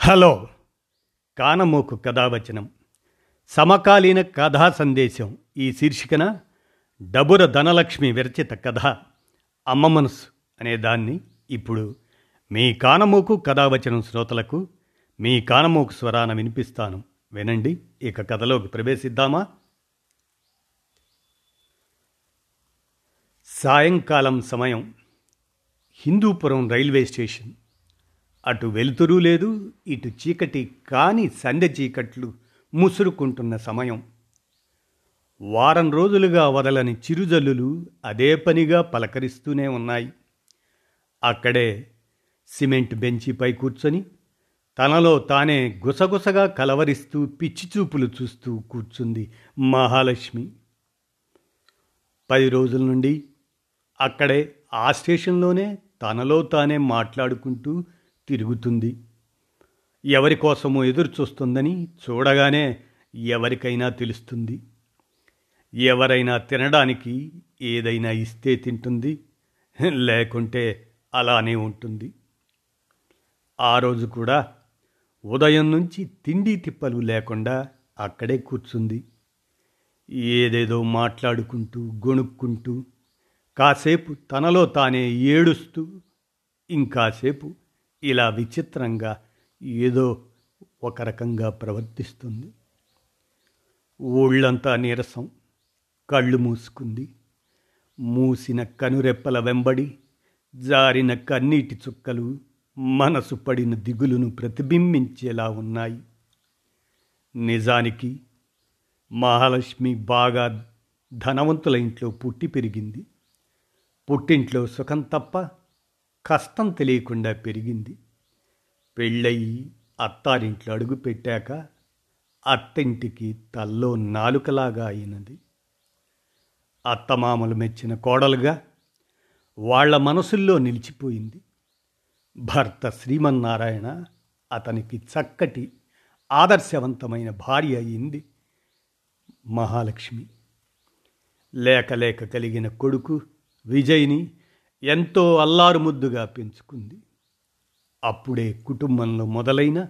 Hello. కానమోకు కథావచనం. సమకాలీన కథా సందేశం. ఈ శీర్షికన డబుర ధనలక్ష్మి విరచిత కథ. అమ్మ మనసు అనే దాన్ని ఇప్పుడు మీ కానమోకు కథావచనం శ్రోతలకు మీ కానమోకు స్వరాన వినిపిస్తాను. వినండి ఇక కథలోకి ప్రవేశిద్దామా? సాయంకాలం సమయం. Hindupur railway station. అటు వెలుతురు లేదు ఇటు చీకటి కాని సంధ్య చీకట్లు ముసురుకుంటున్న సమయం. వారం రోజులుగా వదలని చిరుజల్లులు అదే పనిగా పలకరిస్తూనే ఉన్నాయి. అక్కడే సిమెంట్ బెంచిపై కూర్చొని తనలో తానే గుసగుసగా కలవరిస్తూ పిచ్చి చూపులు చూస్తూ కూర్చుంది మహాలక్ష్మి. పది రోజుల నుండి అక్కడే ఆ స్టేషన్లోనే తనలో తానే మాట్లాడుకుంటూ తిరుగుతుంది. ఎవరి కోసమో ఎదురు చూస్తుందని చూడగానే ఎవరికైనా తెలుస్తుంది. ఎవరైనా తినడానికి ఏదైనా ఇస్తే తింటుంది. లేకుంటే అలానే ఉంటుంది. ఆ రోజు కూడా ఉదయం నుంచి తిండి తిప్పలు లేకుండా అక్కడే కూర్చుంది. ఏదేదో మాట్లాడుకుంటూ గొణుక్కుంటూ కాసేపు తనలో తానే ఏడుస్తూ ఇంకాసేపు ఇలా విచిత్రంగా ఏదో ఒక రకంగా ప్రవర్తిస్తుంది. ఊళ్ళంతా నీరసం కళ్ళు మూసుకుంది. మూసిన కనురెప్పల వెంబడి జారిన కన్నీటి చుక్కలు మనసు పడిన దిగులును ప్రతిబింబించేలా ఉన్నాయి. నిజానికి మహాలక్ష్మి బాగా ధనవంతుల ఇంట్లో పుట్టి పెరిగింది. పుట్టింట్లో సుఖం తప్ప కష్టం తెలియకుండా పెరిగింది. పెళ్ళయి అత్తారింట్లో అడుగు పెట్టాక అత్తింటికి తల్లో నాలుకలాగా అయినది. అత్తమామలు మెచ్చిన కోడలుగా వాళ్ళ మనసుల్లో నిలిచిపోయింది. భర్త శ్రీమన్నారాయణ అతనికి చక్కటి ఆదర్శవంతమైన భార్య అయింది మహాలక్ష్మి. లేక లేక కలిగిన కొడుకు విజయ్ని ఎంతో అల్లారుముద్దుగా పెంచుకుంది. అప్పుడే కుటుంబంలో మొదలైన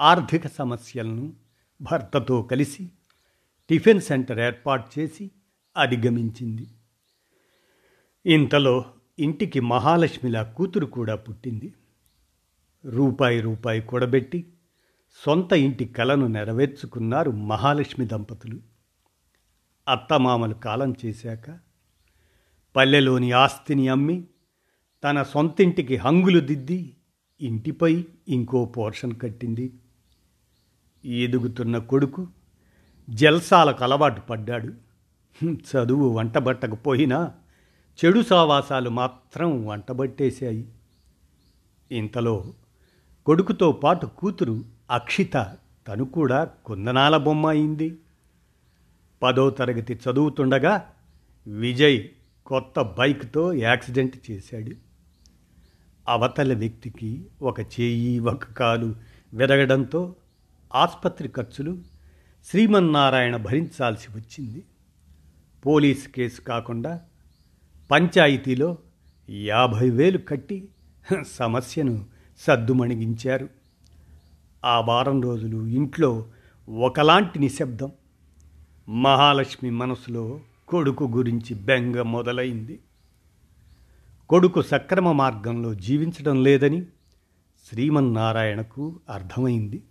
ఆర్థిక సమస్యలను భర్తతో కలిసి టిఫిన్ సెంటర్ ఏర్పాటు చేసి అధిగమించింది. ఇంతలో ఇంటికి మహాలక్ష్మిలా కూతురు కూడా పుట్టింది. రూపాయి రూపాయి కూడబెట్టి సొంత ఇంటి కలను నెరవేర్చుకున్నారు మహాలక్ష్మి దంపతులు. అత్తమామలు కాలం చేశాక పల్లెలోని ఆస్తిని అమ్మి తన సొంతింటికి హంగులు దిద్ది ఇంటిపై ఇంకో పోర్షన్ కట్టింది. ఎదుగుతున్న కొడుకు జల్సాలకు అలవాటు పడ్డాడు. చదువు వంటబట్టకపోయినా చెడు సావాసాలు మాత్రం వంటబట్టేశాయి. ఇంతలో కొడుకుతో పాటు కూతురు అక్షిత తను కూడా కుందనాల బొమ్మ అయింది. పదో తరగతి చదువుతుండగా విజయ్ కొత్త బైక్తో యాక్సిడెంట్ చేశాడు. అవతల వ్యక్తికి ఒక చేయి ఒక కాలు విరగడంతో ఆసుపత్రి ఖర్చులు శ్రీమన్నారాయణ భరించాల్సి వచ్చింది. పోలీస్ కేసు కాకుండా పంచాయతీలో యాభై వేలు కట్టి సమస్యను సద్దుమణిగించారు. ఆ వారం రోజులు ఇంట్లో ఒకలాంటి నిశ్శబ్దం. మహాలక్ష్మి మనసులో కొడుకు గురించి బెంగ మొదలైంది. కొడుకు సక్రమ మార్గంలో జీవించడం లేదని శ్రీమన్నారాయణకు అర్థమైంది.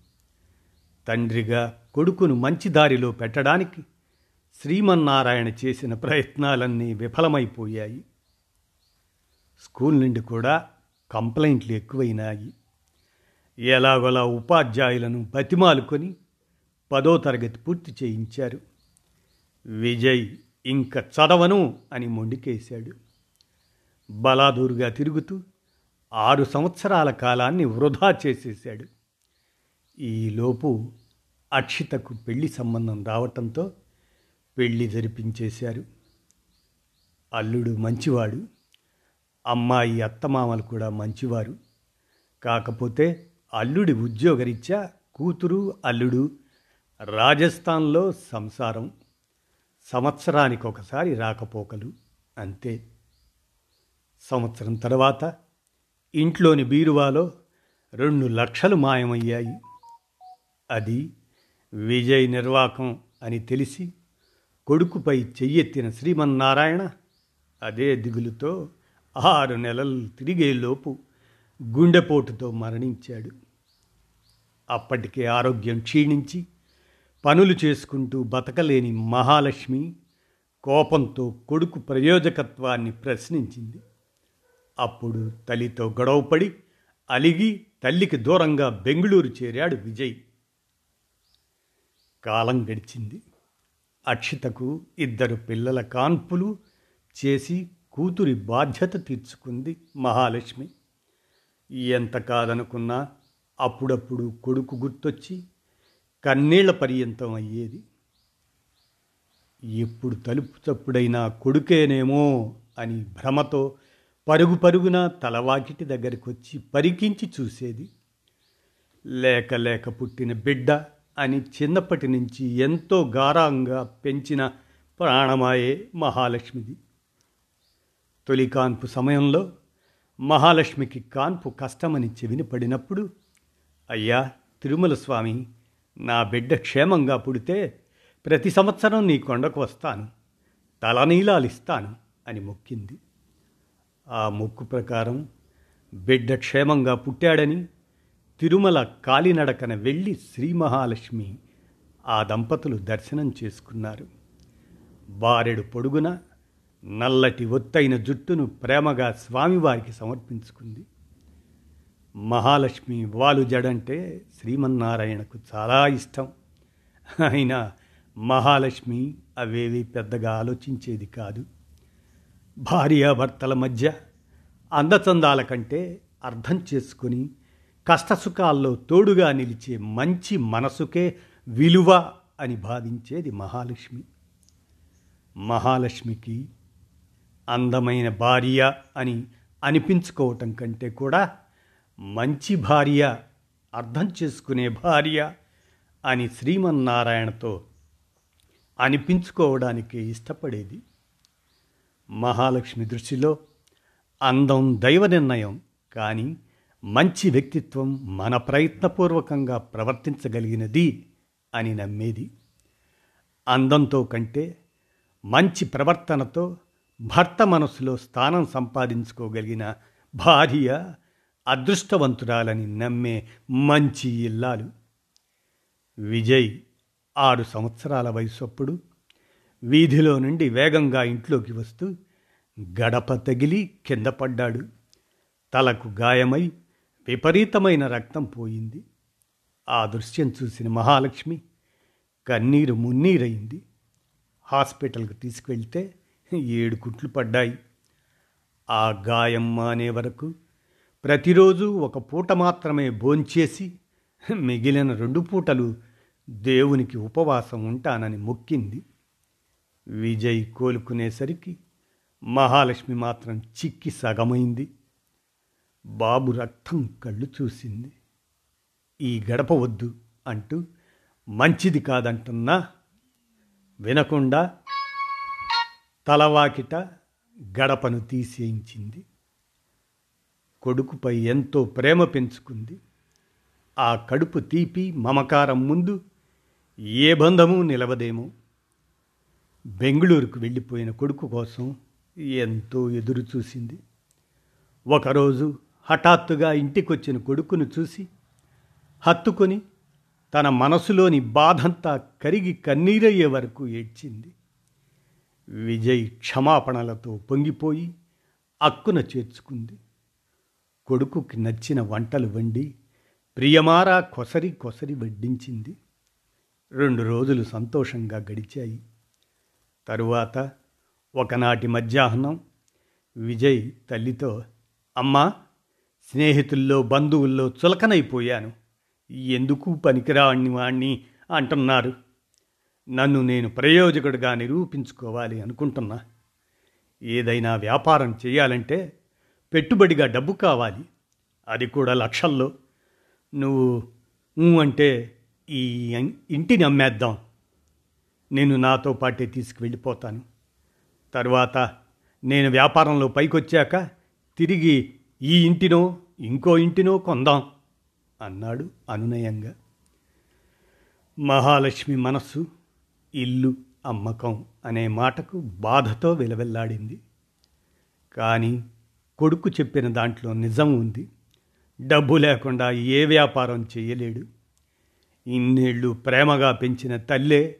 తండ్రిగా కొడుకును మంచి దారిలో పెట్టడానికి శ్రీమన్నారాయణ చేసిన ప్రయత్నాలన్నీ విఫలమైపోయాయి. స్కూల్ నుండి కూడా కంప్లైంట్లు ఎక్కువైనాయి. ఎలాగోలా ఉపాధ్యాయులను బతిమాలుకొని పదో తరగతి పూర్తి చేయించారు. విజయ్ ఇంక చదవను అని మొండికేశాడు. బలాదూరుగా తిరుగుతూ ఆరు సంవత్సరాల కాలాన్ని వృధా చేసేశాడు. ఈలోపు అక్షితకు పెళ్ళి సంబంధం రావటంతో పెళ్ళి జరిపించేశారు. అల్లుడు మంచివాడు అమ్మాయి అత్తమామలు కూడా మంచివారు. కాకపోతే అల్లుడి ఉద్యోగరీత్యా కూతురు అల్లుడు రాజస్థాన్లో సంసారం. సంవత్సరానికి ఒకసారి రాకపోకలు అంతే. సంవత్సరం తర్వాత ఇంట్లోని బీరువాలో రెండు లక్షలు మాయమయ్యాయి. అది విజయ్ నిర్వాకం అని తెలిసి కొడుకుపై చెయ్యెత్తిన శ్రీమన్నారాయణ అదే దిగులుతో ఆరు నెలలు తిరిగేలోపు గుండెపోటుతో మరణించాడు. అప్పటికే ఆరోగ్యం క్షీణించి పనులు చేసుకుంటూ బతకలేని మహాలక్ష్మి కోపంతో కొడుకు ప్రయోజకత్వాన్ని ప్రశ్నించింది. అప్పుడు తల్లితో గొడవపడి అలిగి తల్లికి దూరంగా బెంగళూరు చేరాడు విజయ్. కాలం గడిచింది. అక్షితకు ఇద్దరు పిల్లల కాన్పులు చేసి కూతురి బాధ్యత తీర్చుకుంది మహాలక్ష్మి. ఎంత కాదనుకున్నా అప్పుడప్పుడు కొడుకు గుర్తొచ్చి కన్నీళ్ళ పర్యంతం అయ్యేది? ఎప్పుడు తలుపు తప్పుడైనా కొడుకేనేమో అని భ్రమతో పరుగు పరుగున తలవాకిటి దగ్గరికి వచ్చి పరికించి చూసేది? లేక లేక పుట్టిన బిడ్డ అని చిన్నప్పటి నుంచి ఎంతో గారాంగా పెంచిన ప్రాణమాయే మహాలక్ష్మిది. తొలి కాన్పు సమయంలో మహాలక్ష్మికి కాన్పు కష్టమని చెవిని పడినప్పుడు అయ్యా తిరుమల స్వామి నా బిడ్డ క్షేమంగా పుడితే ప్రతి సంవత్సరం నీ కొండకు వస్తాను తలనీలాలిస్తాను అని మొక్కింది. ఆ మొక్కు ప్రకారం బిడ్డ క్షేమంగా పుట్టాడని తిరుమల కాలినడకన వెళ్ళి శ్రీ మహాలక్ష్మి ఆ దంపతులు దర్శనం చేసుకున్నారు. బారెడు పొడుగున నల్లటి ఒత్తైన జుట్టును ప్రేమగా స్వామివారికి సమర్పించుకుంది. మహాలక్ష్మి వాలు జడంటే శ్రీమన్నారాయణకు చాలా ఇష్టం. అయినా మహాలక్ష్మి అవేవి పెద్దగా ఆలోచించేది కాదు. భార్యాభర్తల మధ్య అందచందాల కంటే అర్థం చేసుకుని కష్టసుఖాల్లో తోడుగా నిలిచే మంచి మనసుకే విలువ అని భావించేది మహాలక్ష్మి. మహాలక్ష్మికి అందమైన భార్య అని అనిపించుకోవటం కంటే కూడా మంచి భార్య అర్థం చేసుకునే భార్య అని శ్రీమన్నారాయణతో అనిపించుకోవడానికి ఇష్టపడేది. మహాలక్ష్మి దృష్టిలో అందం దైవ నిర్ణయం కానీ మంచి వ్యక్తిత్వం మన ప్రయత్నపూర్వకంగా ప్రవర్తించగలిగినది అని నమ్మేది. అందంతో కంటే మంచి ప్రవర్తనతో భర్త మనసులో స్థానం సంపాదించుకోగలిగిన భార్య అదృష్టవంతురాలని నమ్మే మంచి ఇల్లాలు. విజయ్ ఆరు సంవత్సరాల వయసప్పుడు వీధిలో నుండి వేగంగా ఇంట్లోకి వస్తూ గడప తగిలి కింద పడ్డాడు. తలకు గాయమై విపరీతమైన రక్తం పోయింది. ఆ దృశ్యం చూసిన మహాలక్ష్మి కన్నీరు మున్నీరైంది. హాస్పిటల్కి తీసుకువెళ్తే ఏడు కుట్లు పడ్డాయి. ఆ గాయం మానే వరకు ప్రతిరోజు ఒక పూట మాత్రమే భోంచేసి మిగిలిన రెండు పూటలు దేవునికి ఉపవాసం ఉంటానని మొక్కింది. విజయ్ కోలుకునేసరికి మహాలక్ష్మి మాత్రం చిక్కి సగమైంది. బాబు రక్తం కళ్ళు చూసింది. ఈ గడప వద్దు అంటూ మంచిది కాదంటున్నా వినకుండా తలవాకిట గడపను తీసేయించింది. కొడుకుపై ఎంతో ప్రేమ పెంచుకుంది. ఆ కడుపు తీపి మమకారం ముందు ఏ బంధము నిలవదేమో. బెంగళూరుకు వెళ్ళిపోయిన కొడుకు కోసం ఎంతో ఎదురు చూసింది ఒకరోజు హఠాత్తుగా ఇంటికొచ్చిన కొడుకును చూసి హత్తుకొని తన మనసులోని బాధంతా కరిగి కన్నీరయ్యే వరకు ఏడ్చింది. విజయ్ క్షమాపణలతో పొంగిపోయి అక్కున చేర్చుకుంది. కొడుకుకి నచ్చిన వంటలు వండి ప్రియమారా కొసరి కొసరి వడ్డించింది. రెండు రోజులు సంతోషంగా గడిచాయి. తరువాత ఒకనాటి మధ్యాహ్నం విజయ్ తల్లితో అమ్మా స్నేహితుల్లో బంధువుల్లో చులకనైపోయాను. ఎందుకు పనికిరాని వాణ్ణి అంటున్నారు? నన్ను నేను ప్రయోజకుడిగా నిరూపించుకోవాలి అనుకుంటున్నా. ఏదైనా వ్యాపారం చేయాలంటే పెట్టుబడిగా డబ్బు కావాలి. అది కూడా లక్షల్లో. నువ్వు అంటే ఈ ఇంటిని అమ్మేద్దాం. నేను నాతో పాటే తీసుకువెళ్ళిపోతాను. తర్వాత నేను వ్యాపారంలో పైకొచ్చాక తిరిగి ఈ ఇంటినో ఇంకో ఇంటినో కొందాం అన్నాడు అనునయంగా. మహాలక్ష్మి మనస్సు ఇల్లు అమ్మకం అనే మాటకు బాధతో విలవెల్లాడింది. కానీ కొడుకు చెప్పిన దాంట్లో నిజం ఉంది. డబ్బు లేకుండా ఏ వ్యాపారం చేయలేడు. ఇన్నేళ్ళు ప్రేమగా పెంచిన తల్లే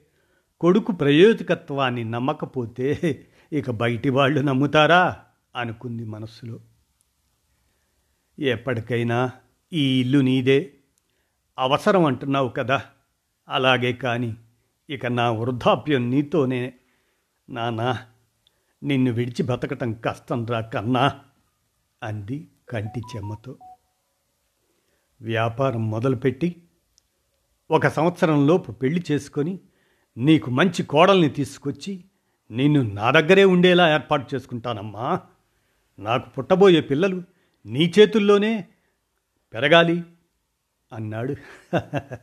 కొడుకు ప్రయోజకత్వాన్ని నమ్మకపోతే ఇక బయటి వాళ్ళు నమ్ముతారా? అనుకుంది మనస్సులో. ఎప్పటికైనా ఈ ఇల్లు నీదే. అవసరం అంటున్నావు కదా. అలాగే కానీ ఇక నా వృద్ధాప్యం నీతోనే. నానా నిన్ను విడిచి బతకటం కష్టంరా కన్నా. అంది కంటి చెమ్మతో వ్యాపారం మొదలుపెట్టి ఒక సంవత్సరంలోపు పెళ్ళి చేసుకొని నీకు మంచి కోడల్ని తీసుకొచ్చి నిన్ను నా దగ్గరే ఉండేలా ఏర్పాటు చేసుకుంటానమ్మా. నాకు పుట్టబోయే పిల్లలు నీ చేతుల్లోనే పెరగాలి అన్నాడు.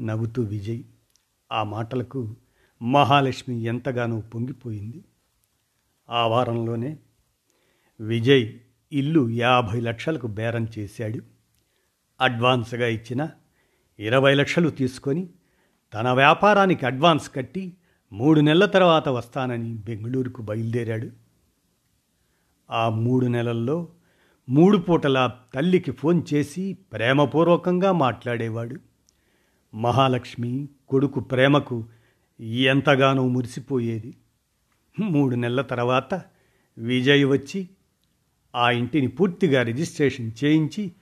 నవ్వుతూ విజయ్. ఆ మాటలకు మహాలక్ష్మి ఎంతగానో పొంగిపోయింది. ఆ వారంలోనే విజయ్ ఇల్లు యాభై లక్షలకు బేరం చేశాడు. అడ్వాన్స్గా ఇచ్చిన ఇరవై లక్షలు తీసుకొని తన వ్యాపారానికి అడ్వాన్స్ కట్టి మూడు నెలల తర్వాత వస్తానని బెంగళూరుకు బయలుదేరాడు. ఆ మూడు నెలల్లో మూడు పూటల తల్లికి ఫోన్ చేసి ప్రేమపూర్వకంగా మాట్లాడేవాడు. మహాలక్ష్మి కొడుకు ప్రేమకు ఎంతగానో మురిసిపోయేది. మూడు నెలల తర్వాత విజయ్ వచ్చి ఆ ఇంటిని పూర్తిగా రిజిస్ట్రేషన్ చేయించి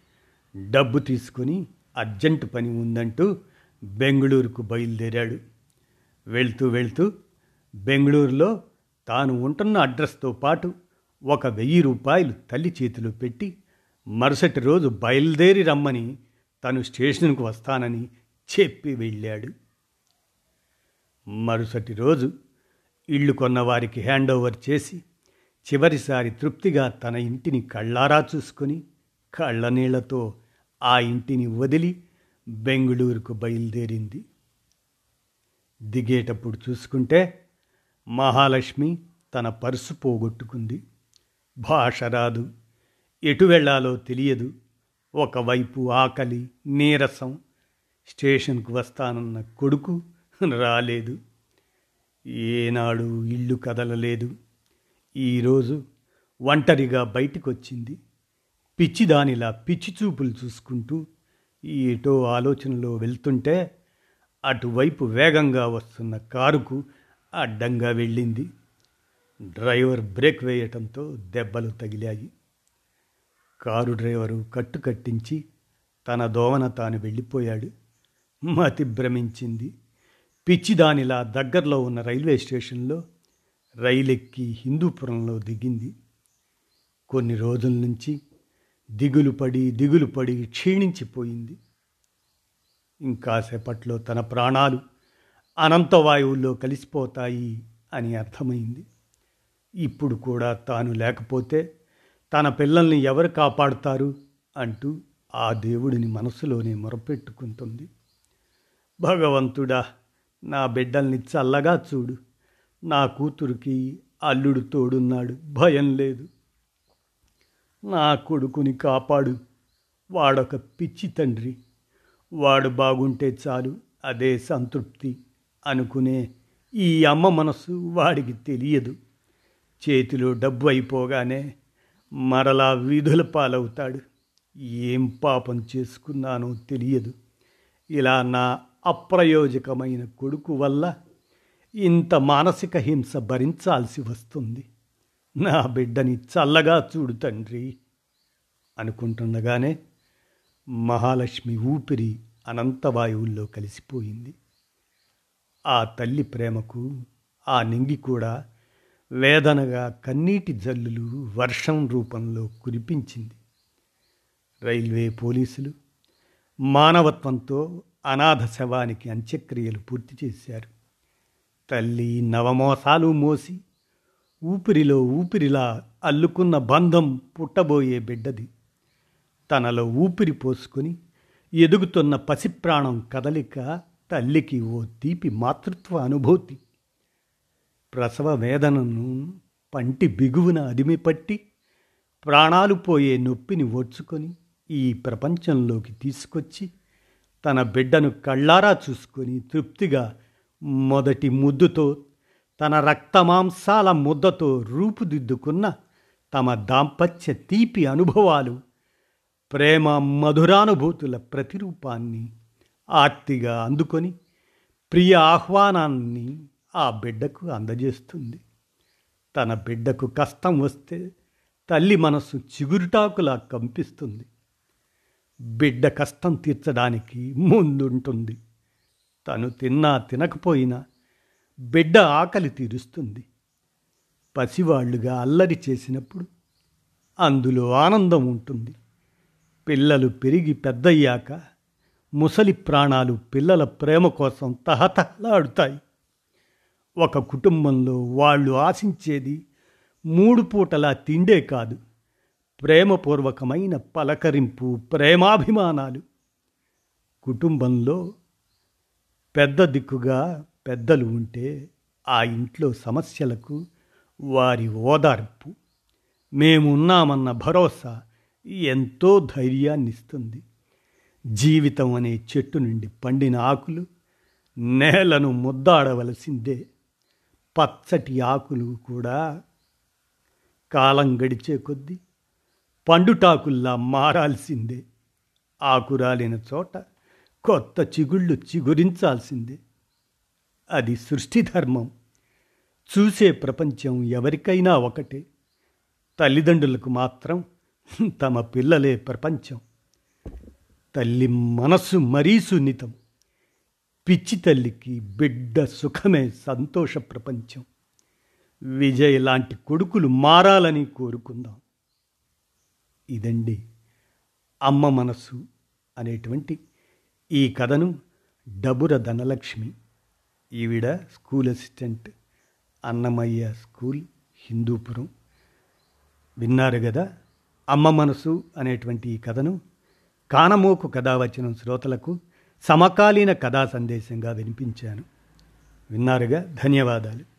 డబ్బు తీసుకుని అర్జెంటు పని ఉందంటూ బెంగళూరుకు బయలుదేరాడు. వెళ్తూ వెళ్తూ బెంగళూరులో తాను ఉంటున్న అడ్రస్తో పాటు ఒక వెయ్యి రూపాయలు తల్లి చేతిలో పెట్టి మరుసటి రోజు బయలుదేరి రమ్మని తను స్టేషన్కు వస్తానని చెప్పి వెళ్ళాడు. మరుసటి రోజు ఇళ్ళు కొన్న వారికి హ్యాండ్ ఓవర్ చేసి చివరిసారి తృప్తిగా తన ఇంటిని కళ్ళారా చూసుకొని కళ్ళనీళ్ళతో ఆ ఇంటిని వదిలి బెంగుళూరుకు బయలుదేరింది. దిగేటప్పుడు చూసుకుంటే మహాలక్ష్మి తన పర్సు పోగొట్టుకుంది. భాష రాదు ఎటు వెళ్ళాలో తెలియదు. ఒకవైపు ఆకలి నీరసం స్టేషన్కు వస్తానన్న కొడుకు రాలేదు. ఏనాడు ఇల్లు కదలలేదు. ఈరోజు ఒంటరిగా బయటికొచ్చింది. పిచ్చిదానిలా పిచ్చి చూపులు చూసుకుంటూ ఏటో ఆలోచనలో వెళ్తుంటే అటువైపు వేగంగా వస్తున్న కారుకు అడ్డంగా వెళ్ళింది. డ్రైవర్ బ్రేక్ వేయటంతో దెబ్బలు తగిలాయి. కారు డ్రైవరు కట్టు కట్టించి తన దోవన తాను వెళ్ళిపోయాడు. మతి భ్రమించింది. పిచ్చిదానిలా దగ్గరలో ఉన్న రైల్వే స్టేషన్లో రైలెక్కి హిందూపురంలో దిగింది. కొన్ని రోజుల నుంచి దిగులు పడి దిగులు పడి క్షీణించిపోయింది. ఇంకాసేపట్లో తన ప్రాణాలు అనంతవాయువుల్లో కలిసిపోతాయి అని అర్థమైంది. ఇప్పుడు కూడా తాను లేకపోతే తన పిల్లల్ని ఎవరు కాపాడుతారు అంటూ ఆ దేవుడిని మనసులోనే మొరపెట్టుకుంటుంది. భగవంతుడా నా బిడ్డల్ని చల్లగా చూడు. నా కూతురికి అల్లుడు తోడున్నాడు. భయం లేదు. నా కొడుకుని కాపాడు. వాడొక పిచ్చి తండ్రి. వాడు బాగుంటే చాలు అదే సంతృప్తి అనుకునే ఈ అమ్మ మనసు వాడికి తెలియదు. చేతిలో డబ్బు అయిపోగానే మరలా వీధుల పాలవుతాడు. ఏం పాపం చేసుకున్నానో తెలియదు. ఇలా నా అప్రయోజకమైన కొడుకు వల్ల ఇంత మానసిక హింస భరించాల్సి వస్తుంది. నా బిడ్డని చల్లగా చూడు తండ్రి అనుకుంటుండగానే మహాలక్ష్మి ఊపిరి అనంతవాయువుల్లో కలిసిపోయింది. ఆ తల్లి ప్రేమకు ఆ నింగి కూడా వేదనగా కన్నీటి జల్లులు వర్షం రూపంలో కురిపించింది. రైల్వే పోలీసులు మానవత్వంతో అనాథ శవానికి అంత్యక్రియలు పూర్తి చేశారు. తల్లి నవమోసాలు మోసి ఊపిరిలో ఊపిరిలా అల్లుకున్న బంధం పుట్టబోయే బిడ్డది. తనలో ఊపిరి పోసుకుని ఎదుగుతున్న పసిప్రాణం కదలిక తల్లికి ఓ తీపి మాతృత్వ అనుభూతి. ప్రసవ వేదనను పంటి బిగువున అదిమిపట్టి ప్రాణాలు పోయే నొప్పిని ఓడ్చుకొని ఈ ప్రపంచంలోకి తీసుకొచ్చి తన బిడ్డను కళ్ళారా చూసుకొని తృప్తిగా మొదటి ముద్దుతో తన రక్తమాంసాల ముద్దతో రూపుదిద్దుకున్న తమ దాంపత్య తీపి అనుభవాలు ప్రేమ మధురానుభూతుల ప్రతిరూపాన్ని ఆర్తిగా అందుకొని ప్రియ ఆహ్వానాన్ని ఆ బిడ్డకు అందజేస్తుంది. తన బిడ్డకు కష్టం వస్తే తల్లి మనసు చిగురుటాకులా కంపిస్తుంది. బిడ్డ కష్టం తీర్చడానికి ముందుంటుంది. తను తిన్నా తినకపోయినా బిడ్డ ఆకలి తీరుస్తుంది. పసివాళ్ళుగా అల్లరి చేసినప్పుడు అందులో ఆనందం ఉంటుంది. పిల్లలు పెరిగి పెద్దయ్యాక ముసలి ప్రాణాలు పిల్లల ప్రేమ కోసం తహతహలాడుతాయి. ఒక కుటుంబంలో వాళ్ళు ఆశించేది మూడు పూటలా తిండే కాదు. ప్రేమపూర్వకమైన పలకరింపు ప్రేమాభిమానాలు. కుటుంబంలో పెద్ద దిక్కుగా పెద్దలు ఉంటే ఆ ఇంట్లో సమస్యలకు వారి ఓదార్పు మేమున్నామన్న భరోసా ఎంతో ధైర్యాన్నిస్తుంది. జీవితం అనే చెట్టు నుండి పండిన ఆకులు నేలను ముద్దాడవలసిందే. పచ్చటి ఆకులు కూడా కాలం గడిచే కొద్దీ పండుటాకుల్లా మారాల్సిందే. ఆకురాలిన చోట కొత్త చిగుళ్ళు చిగురించాల్సిందే. అది సృష్టి ధర్మం. చూసే ప్రపంచం ఎవరికైనా ఒకటే. తల్లిదండ్రులకు మాత్రం తమ పిల్లలే ప్రపంచం. తల్లి మనస్సు మరీ సున్నితం. పిచ్చి తల్లికి బిడ్డ సుఖమే సంతోష ప్రపంచం. విజయ్ లాంటి కొడుకులు మారాలని కోరుకుందాం. ఇదండి అమ్మ మనసు అనేటువంటి ఈ కథను డబుర ధనలక్ష్మి ఈవిడ school assistant Annamayya school Hindupur. విన్నారు కదా అమ్మ మనసు అనేటువంటి ఈ కథను కానమోకు కథావచనం వచ్చిన శ్రోతలకు సమకాలీన కథా సందేశంగా వినిపించాను. విన్నారుగా? ధన్యవాదాలు.